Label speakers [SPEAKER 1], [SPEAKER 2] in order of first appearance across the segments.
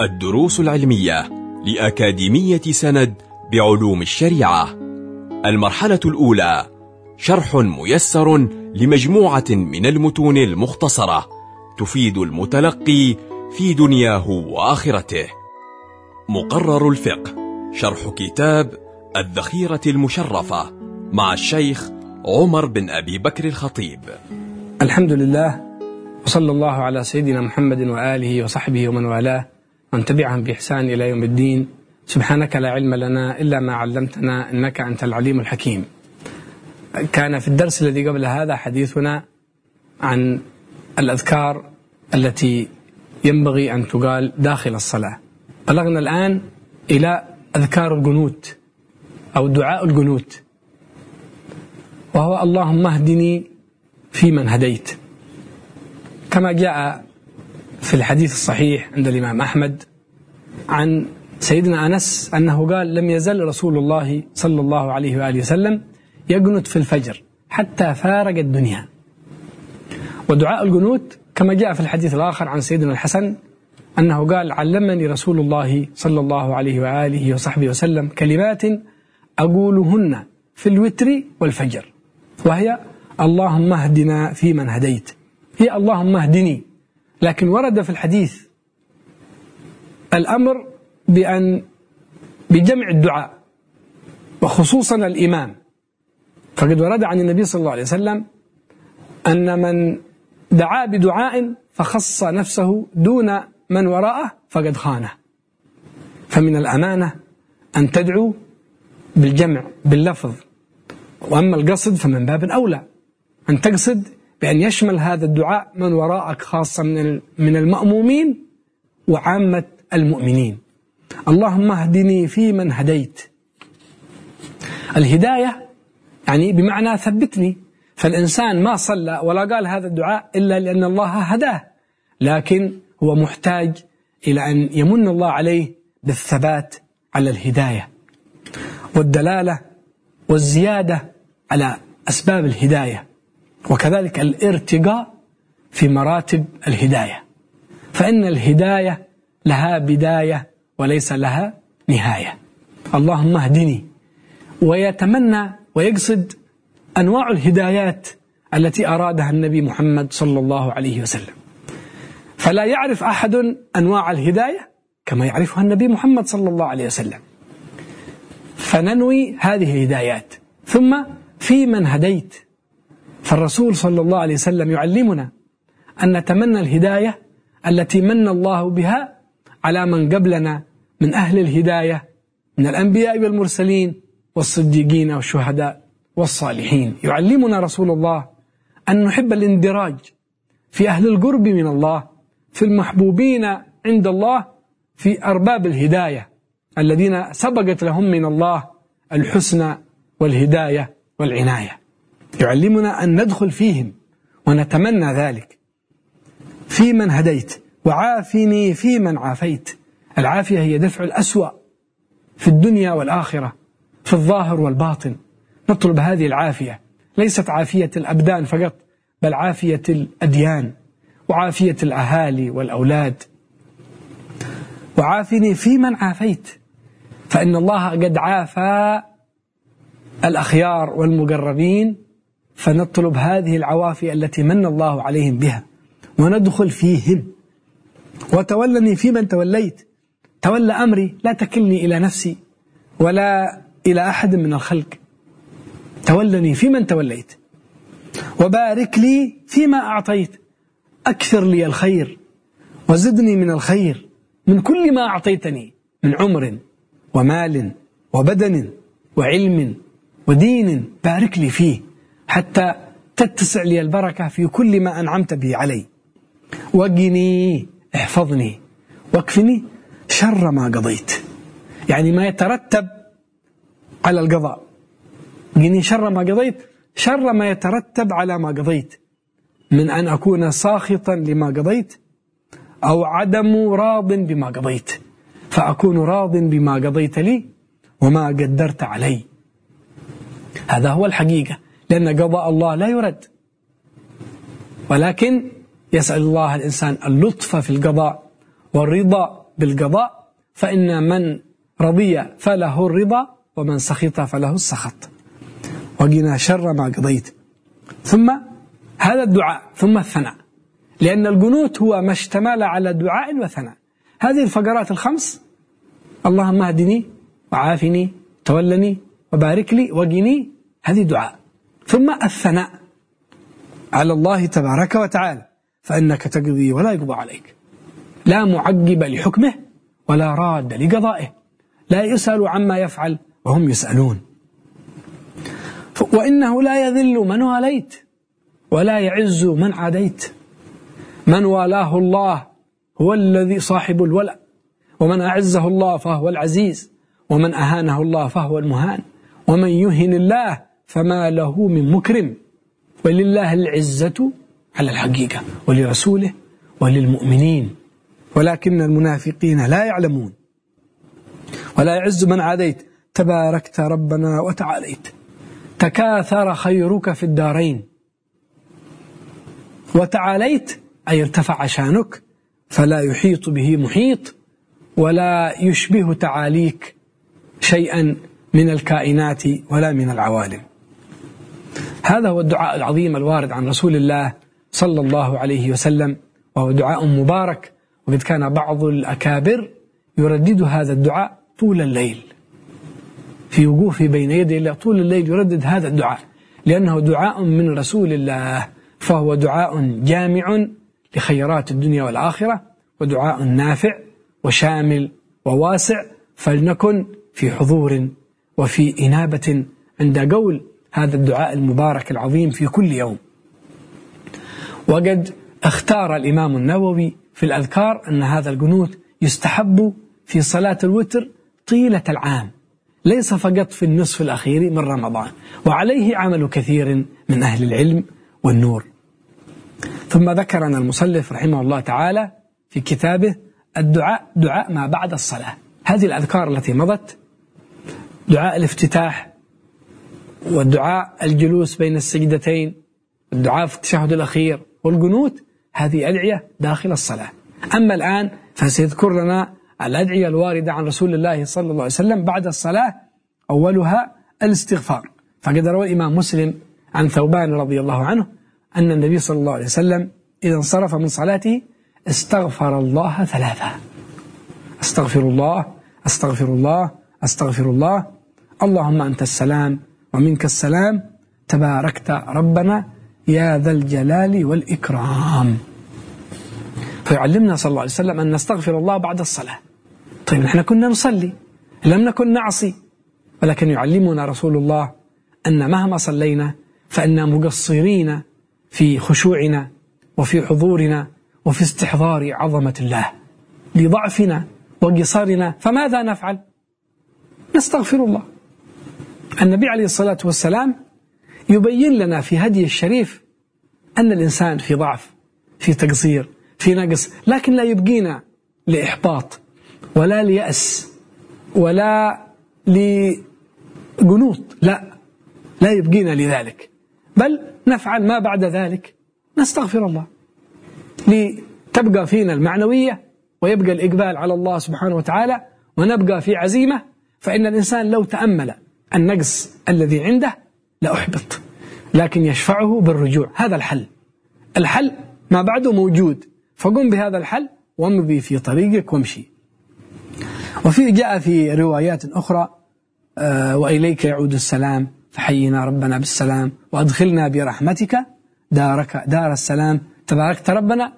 [SPEAKER 1] الدروس العلمية لأكاديمية سند بعلوم الشريعة. المرحلة الأولى شرح ميسر لمجموعة من المتون المختصرة تفيد المتلقي في دنياه وآخرته. مقرر الفقه شرح كتاب الذخيرة المشرفة مع الشيخ عمر بن أبي بكر الخطيب.
[SPEAKER 2] الحمد لله وصلى الله على سيدنا محمد وآله وصحبه ومن والاه. من تبعهم بإحسان إلى يوم الدين. سبحانك لا علم لنا إلا ما علمتنا إنك أنت العليم الحكيم. كان في الدرس الذي قبل هذا حديثنا عن الأذكار التي ينبغي أن تقال داخل الصلاة. بلغنا الآن إلى أذكار القنوت أو دعاء القنوت. وهو اللهم اهدني فيمن هديت. كما جاء في الحديث الصحيح عند الإمام أحمد عن سيدنا أنس أنه قال لم يزل رسول الله صلى الله عليه وآله وسلم يقنت في الفجر حتى فارق الدنيا. ودعاء القنوت كما جاء في الحديث الآخر عن سيدنا الحسن أنه قال علمني رسول الله صلى الله عليه وآله وصحبه وسلم كلمات أقولهن في الوتر والفجر وهي اللهم اهدنا فيمن هديت هي اللهم اهدني لكن ورد في الحديث الأمر بأن بجمع الدعاء وخصوصا الإمام. فقد ورد عن النبي صلى الله عليه وسلم أن من دعا بدعاء فخص نفسه دون من وراءه فقد خانه. فمن الأمانة أن تدعو بالجمع باللفظ وأما القصد فمن باب أولى أن تقصد بأن يشمل هذا الدعاء من وراءك خاصة من المأمومين وعامة المؤمنين. اللهم اهدني في من هديت. الهداية يعني بمعنى ثبتني. فالإنسان ما صلى ولا قال هذا الدعاء إلا لأن الله هداه لكن هو محتاج إلى أن يمن الله عليه بالثبات على الهداية. والدلالة والزيادة على أسباب الهداية. وكذلك الارتقاء في مراتب الهداية. فإن الهداية لها بداية وليس لها نهاية. اللهم اهدني ويتمنى ويقصد أنواع الهدايات التي أرادها النبي محمد صلى الله عليه وسلم. فلا يعرف أحد أنواع الهداية كما يعرفها النبي محمد صلى الله عليه وسلم. فننوي هذه الهدايات. ثم في من هديت. فالرسول صلى الله عليه وسلم يعلمنا أن نتمنى الهداية التي من الله بها على من قبلنا من أهل الهداية من الأنبياء والمرسلين والصديقين والشهداء والصالحين. يعلمنا رسول الله أن نحب الاندراج في أهل القرب من الله في المحبوبين عند الله في أرباب الهداية الذين سبقت لهم من الله الحسنى والهداية والعناية. يعلمنا أن ندخل فيهم ونتمنى ذلك. في من هديت وعافني في من عافيت. العافية هي دفع الأسوأ في الدنيا والآخرة في الظاهر والباطن. نطلب هذه العافية. ليست عافية الأبدان فقط بل عافية الأديان وعافية الأهالي والأولاد. وعافني في من عافيت. فإن الله قد عافى الأخيار والمقربين فنطلب هذه العوافي التي من الله عليهم بها وندخل فيهم وتولني في من توليت. تولى أمري لا تكلني إلى نفسي ولا إلى أحد من الخلق. تولني في من توليت. وبارك لي فيما أعطيت. أكثر لي الخير. وزدني من الخير. من كل ما أعطيتني. من عمر ومال وبدن وعلم ودين. بارك لي فيه. حتى تتسع لي البركة في كل ما أنعمت به علي. وقني احفظني. واكفني شر ما قضيت. يعني ما يترتب على القضاء. قني شر ما قضيت شر ما يترتب على ما قضيت. من أن أكون ساخطا لما قضيت أو عدم راض بما قضيت. فأكون راض بما قضيت لي وما قدرت علي. هذا هو الحقيقة. لأن قضاء الله لا يرد. ولكن يسأل الله الإنسان اللطف في القضاء والرضا بالقضاء فإن من رضي فله الرضا ومن سخط فله السخط. وقنا شر ما قضيت. ثم هذا الدعاء ثم الثناء. لأن القنوت هو ما اشتمل على دعاء وثناء. هذه الفقرات الخمس اللهم اهدني وعافني تولني وبارك لي وقني. هذه دعاء. ثم الثناء على الله تبارك وتعالى. فإنك تقضي ولا يقضى عليك. لا معقب لحكمه ولا راد لقضائه. لا يسأل عما يفعل وهم يسألون. وإنه لا يذل من واليت ولا يعز من عاديت. من والاه الله هو الذي صاحب الولاء. ومن أعزه الله فهو العزيز. ومن أهانه الله فهو المهان. ومن يهن الله فما له من مكرم. ولله العزة على الحقيقة ولرسوله وللمؤمنين. ولكن المنافقين لا يعلمون. ولا يعز من عاديت. تباركت ربنا وتعاليت. تكاثر خيرك في الدارين. وتعاليت أي ارتفع شانك. فلا يحيط به محيط. ولا يشبه تعاليك شيئا من الكائنات ولا من العوالم. هذا هو الدعاء العظيم الوارد عن رسول الله صلى الله عليه وسلم وهو دعاء مبارك وقد كان بعض الأكابر يردد هذا الدعاء طول الليل. في وقوفه بين يدي الله طول الليل يردد هذا الدعاء لأنه دعاء من رسول الله فهو دعاء جامع لخيرات الدنيا والآخرة ودعاء نافع وشامل وواسع فلنكن في حضور وفي إنابة عند قول هذا الدعاء المبارك العظيم في كل يوم. وقد اختار الإمام النووي في الأذكار أن هذا القنوت يستحب في صلاة الوتر طيلة العام ليس فقط في النصف الأخير من رمضان وعليه عمل كثير من أهل العلم والنور. ثم ذكرنا المصلف رحمه الله تعالى في كتابه الدعاء دعاء ما بعد الصلاة. هذه الأذكار التي مضت دعاء الافتتاح والدعاء الجلوس بين السجدتين الدعاء في التشهد الأخير والقنوت هذه أدعية داخل الصلاة. أما الآن فسيذكر لنا الأدعية الواردة عن رسول الله صلى الله عليه وسلم بعد الصلاة أولها الاستغفار. فقد روى الإمام مسلم عن ثوبان رضي الله عنه أن النبي صلى الله عليه وسلم إذا انصرف من صلاته استغفر الله ثلاثة. أستغفر الله أستغفر الله أستغفر الله. اللهم أنت السلام ومنك السلام تباركت ربنا يا ذا الجلال والإكرام. فيعلمنا صلى الله عليه وسلم أن نستغفر الله بعد الصلاة. طيب نحن كنا نصلي لم نكن نعصي ولكن يعلمنا رسول الله أن مهما صلينا فإنا مقصرين في خشوعنا وفي حضورنا وفي استحضار عظمة الله. لضعفنا وقصارنا فماذا نفعل؟ نستغفر الله. النبي عليه الصلاة والسلام يبين لنا في هدي الشريف أن الإنسان في ضعف في تقصير في نقص لكن لا يبقينا لإحباط ولا ليأس ولا لقنوط لا لا يبقينا لذلك. بل نفعل ما بعد ذلك. نستغفر الله. لتبقى فينا المعنوية ويبقى الإقبال على الله سبحانه وتعالى ونبقى في عزيمة فإن الإنسان لو تأمل النقص الذي عنده لأحبط لكن يشفعه بالرجوع. هذا الحل. الحل ما بعده موجود. فقم بهذا الحل وامضي في طريقك وامشي. وفي جاء في روايات أخرى آه وإليك يعود السلام فحينا ربنا بالسلام وأدخلنا برحمتك دارك دار السلام. تباركت ربنا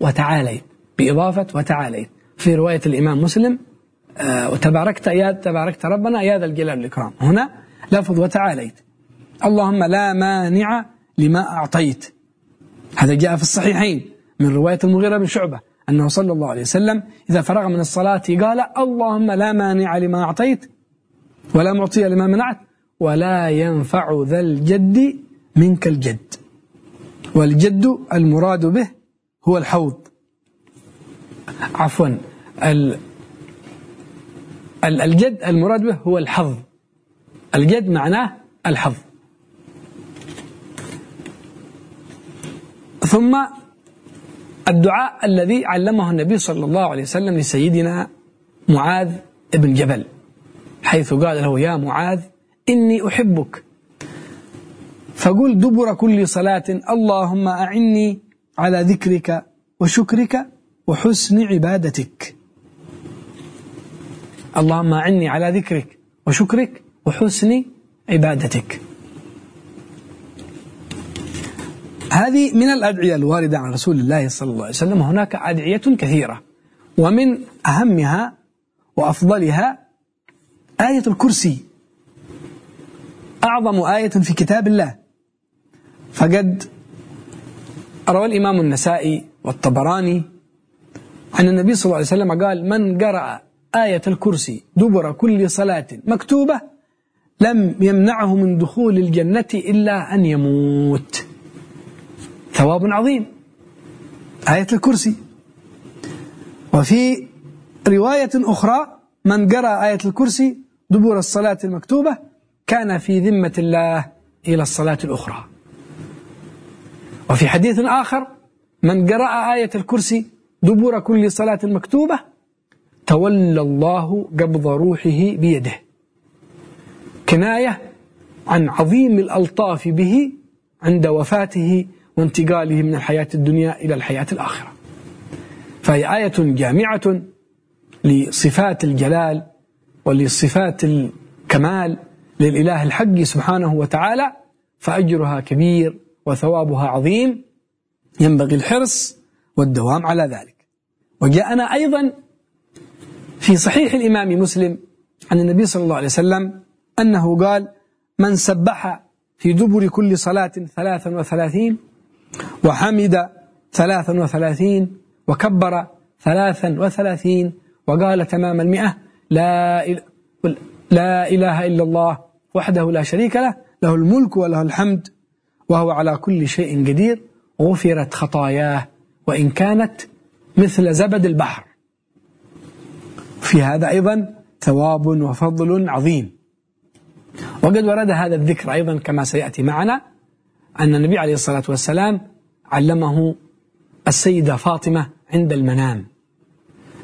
[SPEAKER 2] وتعاليت بإضافة وتعاليت. في رواية الإمام مسلم وتباركت يا تباركت ربنا يا ذا الجلال والإكرام. هنا لفظ وتعاليت. اللهم لا مانع لما أعطيت. هذا جاء في الصحيحين من رواية المغيرة بن شعبة أنه صلى الله عليه وسلم إذا فرغ من الصلاة قال اللهم لا مانع لما أعطيت ولا معطي لما منعت ولا ينفع ذا الجد منك الجد. والجد المراد به هو الحوض. عفوا الجد المراد به هو الحظ. الجد معناه الحظ. ثم الدعاء الذي علمه النبي صلى الله عليه وسلم لسيدنا معاذ بن جبل حيث قال له يا معاذ إني أحبك. فقل دبر كل صلاة اللهم أعني على ذكرك وشكرك وحسن عبادتك. اللهم أعني على ذكرك وشكرك وحسن عبادتك. هذه من الأدعية الواردة عن رسول الله صلى الله عليه وسلم. هناك أدعية كثيرة. ومن أهمها وأفضلها آية الكرسي. أعظم آية في كتاب الله. فقد روى الإمام النسائي والطبراني عن النبي صلى الله عليه وسلم قال من قرأ آية الكرسي دبر كل صلاة مكتوبة لم يمنعه من دخول الجنة إلا أن يموت. ثواب عظيم. آية الكرسي. وفي رواية أخرى من قرأ آية الكرسي دبور الصلاة المكتوبة كان في ذمة الله إلى الصلاة الأخرى. وفي حديث آخر من قرأ آية الكرسي دبور كل صلاة مكتوبة تولى الله قبض روحه بيده. كناية عن عظيم الألطاف به عند وفاته وانتقاله من الحياة الدنيا إلى الحياة الآخرة. فهي آية جامعة لصفات الجلال ولصفات الكمال للإله الحق سبحانه وتعالى فأجرها كبير وثوابها عظيم. ينبغي الحرص والدوام على ذلك. وجاءنا أيضا في صحيح الإمام مسلم عن النبي صلى الله عليه وسلم أنه قال من سبح في دبر كل صلاة ثلاثا وثلاثين وحمد ثلاثا وثلاثين وكبر ثلاثا وثلاثين وقال تمام المئة لا, لا إله إلا الله وحده لا شريك له له الملك وله الحمد وهو على كل شيء قدير. غفرت خطاياه وإن كانت مثل زبد البحر. في هذا أيضا ثواب وفضل عظيم. وقد ورد هذا الذكر أيضا كما سيأتي معنا أن النبي عليه الصلاة والسلام علمه السيدة فاطمة عند المنام.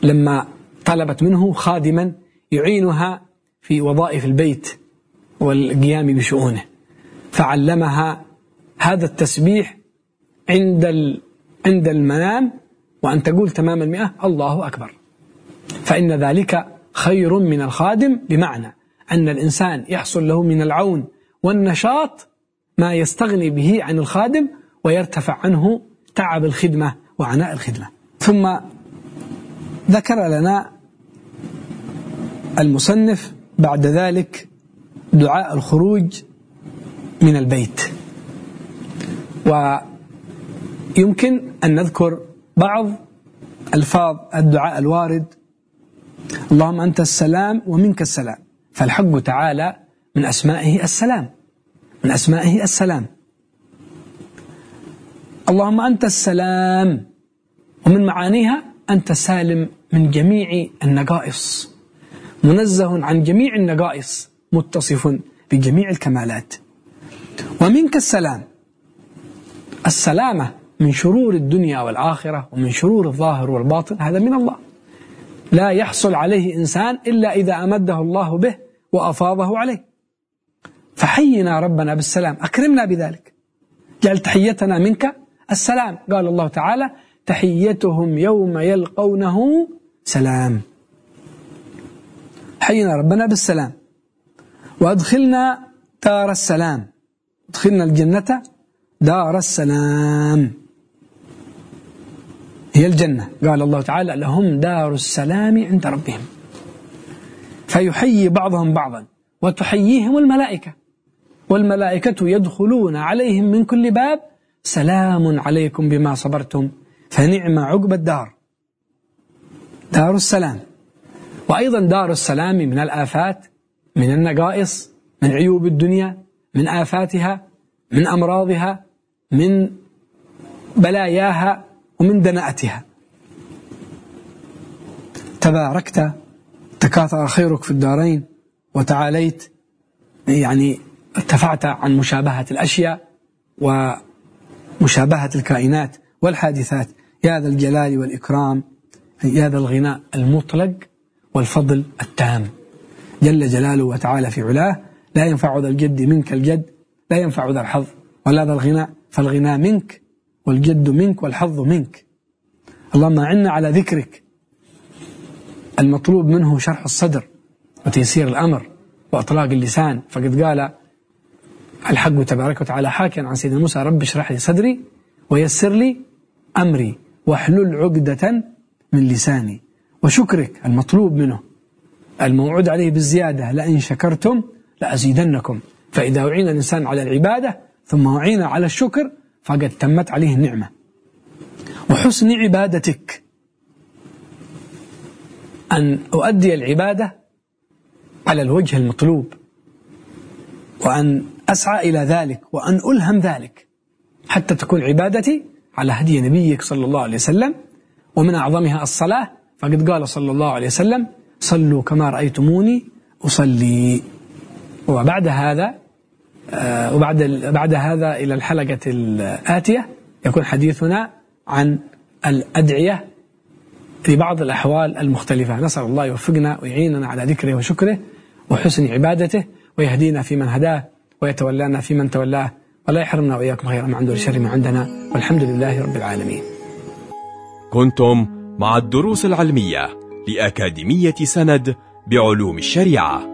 [SPEAKER 2] لما طلبت منه خادما يعينها في وظائف البيت والقيام بشؤونه. فعلمها هذا التسبيح عند عند المنام وأن تقول تمام المئة الله أكبر. فإن ذلك خير من الخادم بمعنى أن الإنسان يحصل له من العون والنشاط ما يستغني به عن الخادم ويرتفع عنه تعب الخدمة وعناء الخدمة. ثم ذكر لنا المصنف بعد ذلك دعاء الخروج من البيت. ويمكن أن نذكر بعض ألفاظ الدعاء الوارد اللهم أنت السلام ومنك السلام. فالحق تعالى من أسمائه السلام. من أسمائه السلام. اللهم أنت السلام. ومن معانيها أنت سالم من جميع النقائص. منزه عن جميع النقائص. متصف بجميع الكمالات. ومنك السلام. السلامة من شرور الدنيا والآخرة ومن شرور الظاهر والباطن. هذا من الله. لا يحصل عليه إنسان إلا إذا أمده الله به وأفاضه عليه. فحينا ربنا بالسلام أكرمنا بذلك. جعل تحيتنا منك السلام. قال الله تعالى تحيتهم يوم يلقونه سلام. حينا ربنا بالسلام. وأدخلنا دار السلام. أدخلنا الجنة دار السلام. هي الجنة. قال الله تعالى لهم دار السلام عند ربهم. فيحيي بعضهم بعضا وتحييهم الملائكة. والملائكة يدخلون عليهم من كل باب. سلام عليكم بما صبرتم. فنعم عقب الدار. دار السلام. وأيضا دار السلام من الآفات من النقائص من عيوب الدنيا من آفاتها من أمراضها من بلاياها. ومن دناءتها. تباركت تكاثر خيرك في الدارين وتعاليت يعني ارتفعت عن مشابهة الأشياء ومشابهة الكائنات والحادثات. يا ذا الجلال والإكرام يا ذا الغناء المطلق والفضل التام. جل جلاله وتعالى في علاه لا ينفع ذا الجد منك الجد لا ينفع ذا الحظ ولا ذا الغناء فالغناء منك. والجد منك والحظ منك. اللهم أعنا على ذكرك. المطلوب منه شرح الصدر وتيسير الأمر وأطلاق اللسان. فقد قال الحق تبارك وتعالى حاكيا عن سيدنا موسى رب اشرح لي صدري ويسر لي أمري واحلل عقدة من لساني. وشكرك المطلوب منه. الموعود عليه بالزيادة لئن شكرتم لأزيدنكم. فإذا أعين الإنسان على العبادة ثم أعين على الشكر فقد تمت عليه النعمة وحسن عبادتك. أن أؤدي العبادة على الوجه المطلوب. وأن أسعى إلى ذلك. وأن ألهم ذلك. حتى تكون عبادتي على هدي نبيك صلى الله عليه وسلم. ومن أعظمها الصلاة. فقد قال صلى الله عليه وسلم صلوا كما رأيتموني أصلي. وبعد هذا وبعد بعد هذا إلى الحلقة الآتية يكون حديثنا عن الأدعية في بعض الأحوال المختلفة. نسأل الله يوفقنا ويعيننا على ذكره وشكره وحسن عبادته ويهدينا في من هداه ويتولانا في من تولاه ولا يحرمنا وإياكم خير ما عنده الشر ما عندنا. والحمد لله رب العالمين.
[SPEAKER 1] كنتم مع الدروس العلمية لأكاديمية سند بعلوم الشريعة.